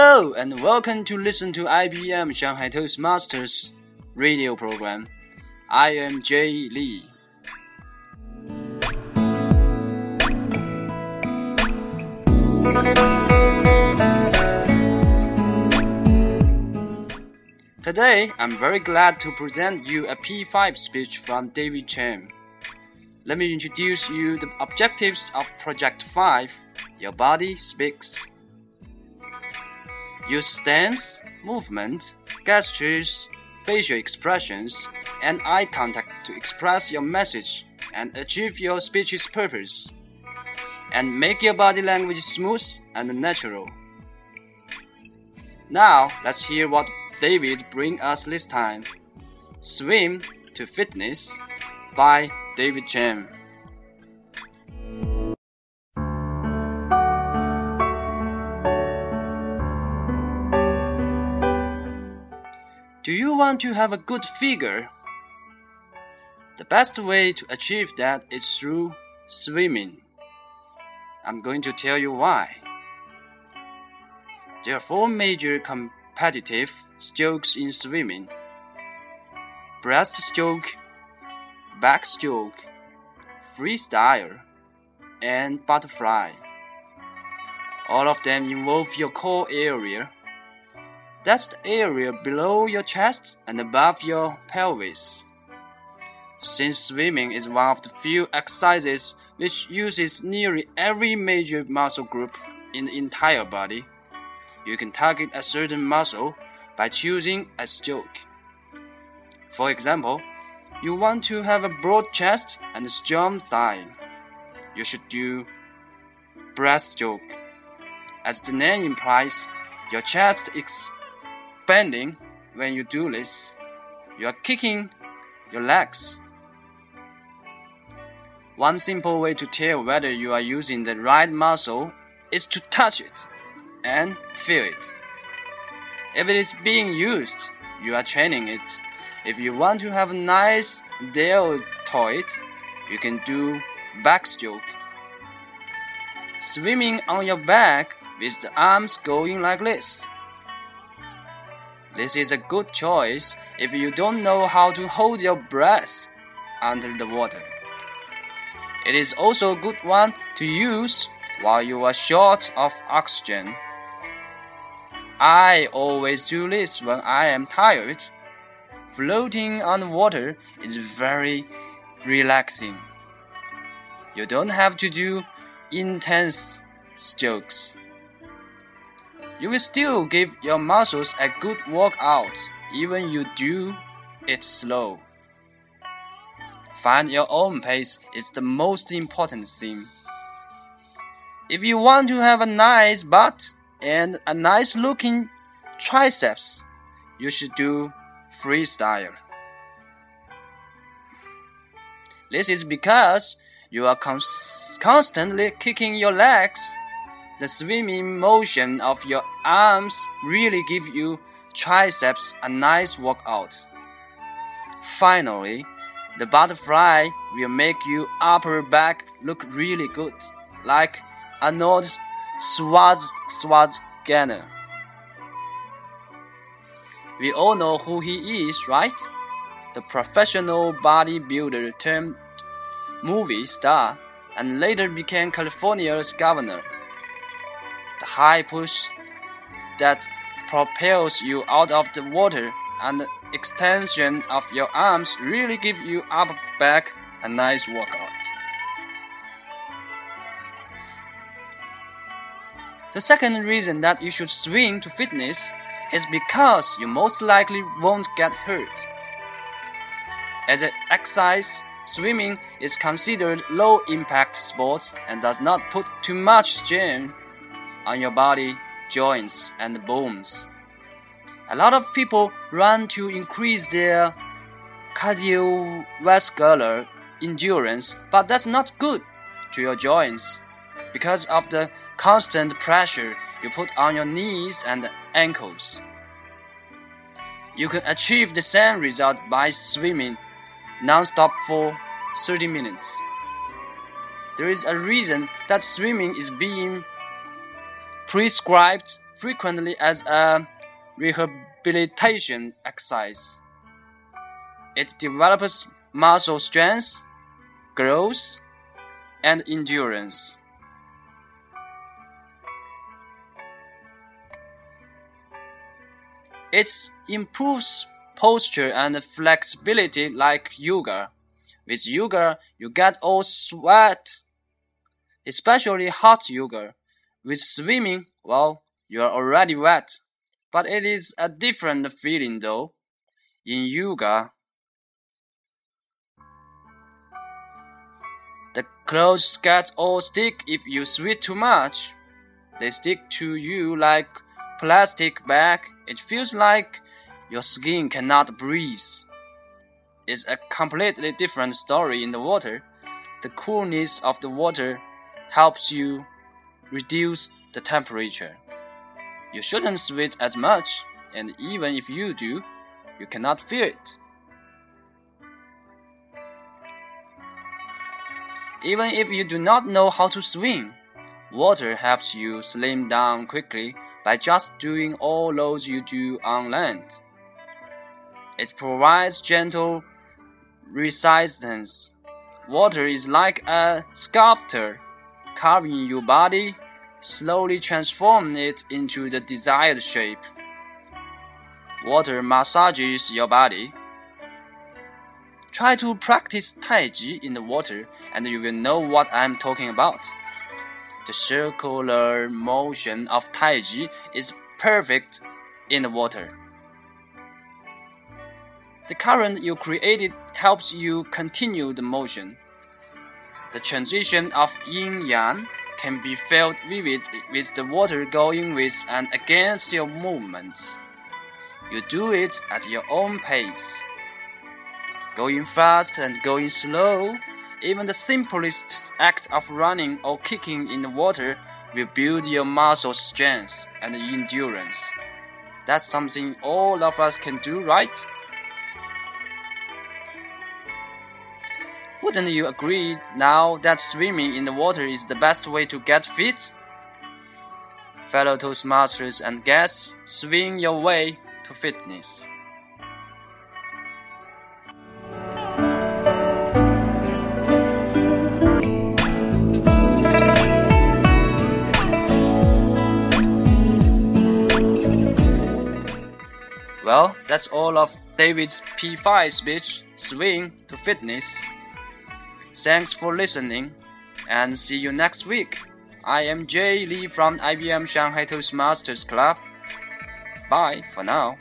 Hello and welcome to listen to IBM Shanghai Toastmasters radio program. I am Jay Lee. Today, I'm very glad to present you a P5 speech from David Chen. Let me introduce you the objectives of Project 5. Your body speaks. Use stance, movement, gestures, facial expressions, and eye contact to express your message and achieve your speech's purpose. And make your body language smooth and natural. Now, let's hear what David bring us this time. Swim to Fitness by David Chen. Want to have a good figure? The best way to achieve that is through swimming. I'm going to tell you why. There are four major competitive strokes in swimming breaststroke, backstroke, freestyle, and butterfly. All of them involve your core area. That's the area below your chest and above your pelvis. Since swimming is one of the few exercises which uses nearly every major muscle group in the entire body, you can target a certain muscle by choosing a stroke. For example, you want to have a broad chest and a strong thigh. You should do breaststroke. As the name implies, your chest is expanding when you do this. You are kicking your legs. One simple way to tell whether you are using the right muscle is to touch it and feel it. If it is being used, you are training it. If you want to have a nice deltoid, you can do backstroke. Swimming on your back with the arms going like this. This is a good choice if you don't know how to hold your breath under the water. It is also a good one to use while you are short of oxygen. I always do this when I am tired. Floating on water is very relaxing. You don't have to do intense strokes. You will still give your muscles a good workout even you do it slow. Find your own pace is the most important thing. If you want to have a nice butt and a nice looking triceps, you should do freestyle. This is because you are cons constantly kicking your legs. The swimming motion of your arms really give you triceps a nice workout. Finally, the butterfly will make your upper back look really good, like Arnold Schwarz Schwarzenegger. We all know who he is, right? The professional bodybuilder turned movie star and later became California's governor. High push that propels you out of the water and the extension of your arms really give you up back a nice workout. The second reason that you should swing to fitness is because you most likely won't get hurt. As an exercise, swimming is considered low impact sport and does not put too much strain on your body, joints, and bones. A lot of people run to increase their cardiovascular endurance, but that's not good to your joints because of the constant pressure you put on your knees and ankles. You can achieve the same result by swimming non-stop for 30 minutes. There is a reason that swimming is being prescribed frequently as a rehabilitation exercise. It develops muscle strength, growth, and endurance. It improves posture and flexibility like yoga. With yoga, you get all sweat, especially hot yoga. With swimming, well, you are already wet. But it is a different feeling though. In yoga, the clothes get all stick if you sweat too much. They stick to you like plastic bag. It feels like your skin cannot breathe. It's a completely different story in the water. The coolness of the water helps you reduce the temperature. You shouldn't sweat as much, and even if you do, you cannot feel it. Even if you do not know how to swim, water helps you slim down quickly by just doing all those you do on land. It provides gentle resistance. Water is like a sculptor carving your body slowly transform it into the desired shape. Water massages your body. Try to practice Tai Chi in the water and you will know what I'm talking about. The circular motion of Tai Chi is perfect in the water. The current you created helps you continue the motion. The transition of yin yang can be felt vivid with the water going with and against your movements. You do it at your own pace. Going fast and going slow, even the simplest act of running or kicking in the water will build your muscle strength and endurance. That's something all of us can do, right? Wouldn't you agree now that swimming in the water is the best way to get fit? Fellow Toastmasters and guests, swing your way to fitness. Well, that's all of David's P5 speech, Swim to Fitness. Thanks for listening, and see you next week. I am Jay Lee from IBM Shanghai Toastmasters Club. Bye for now.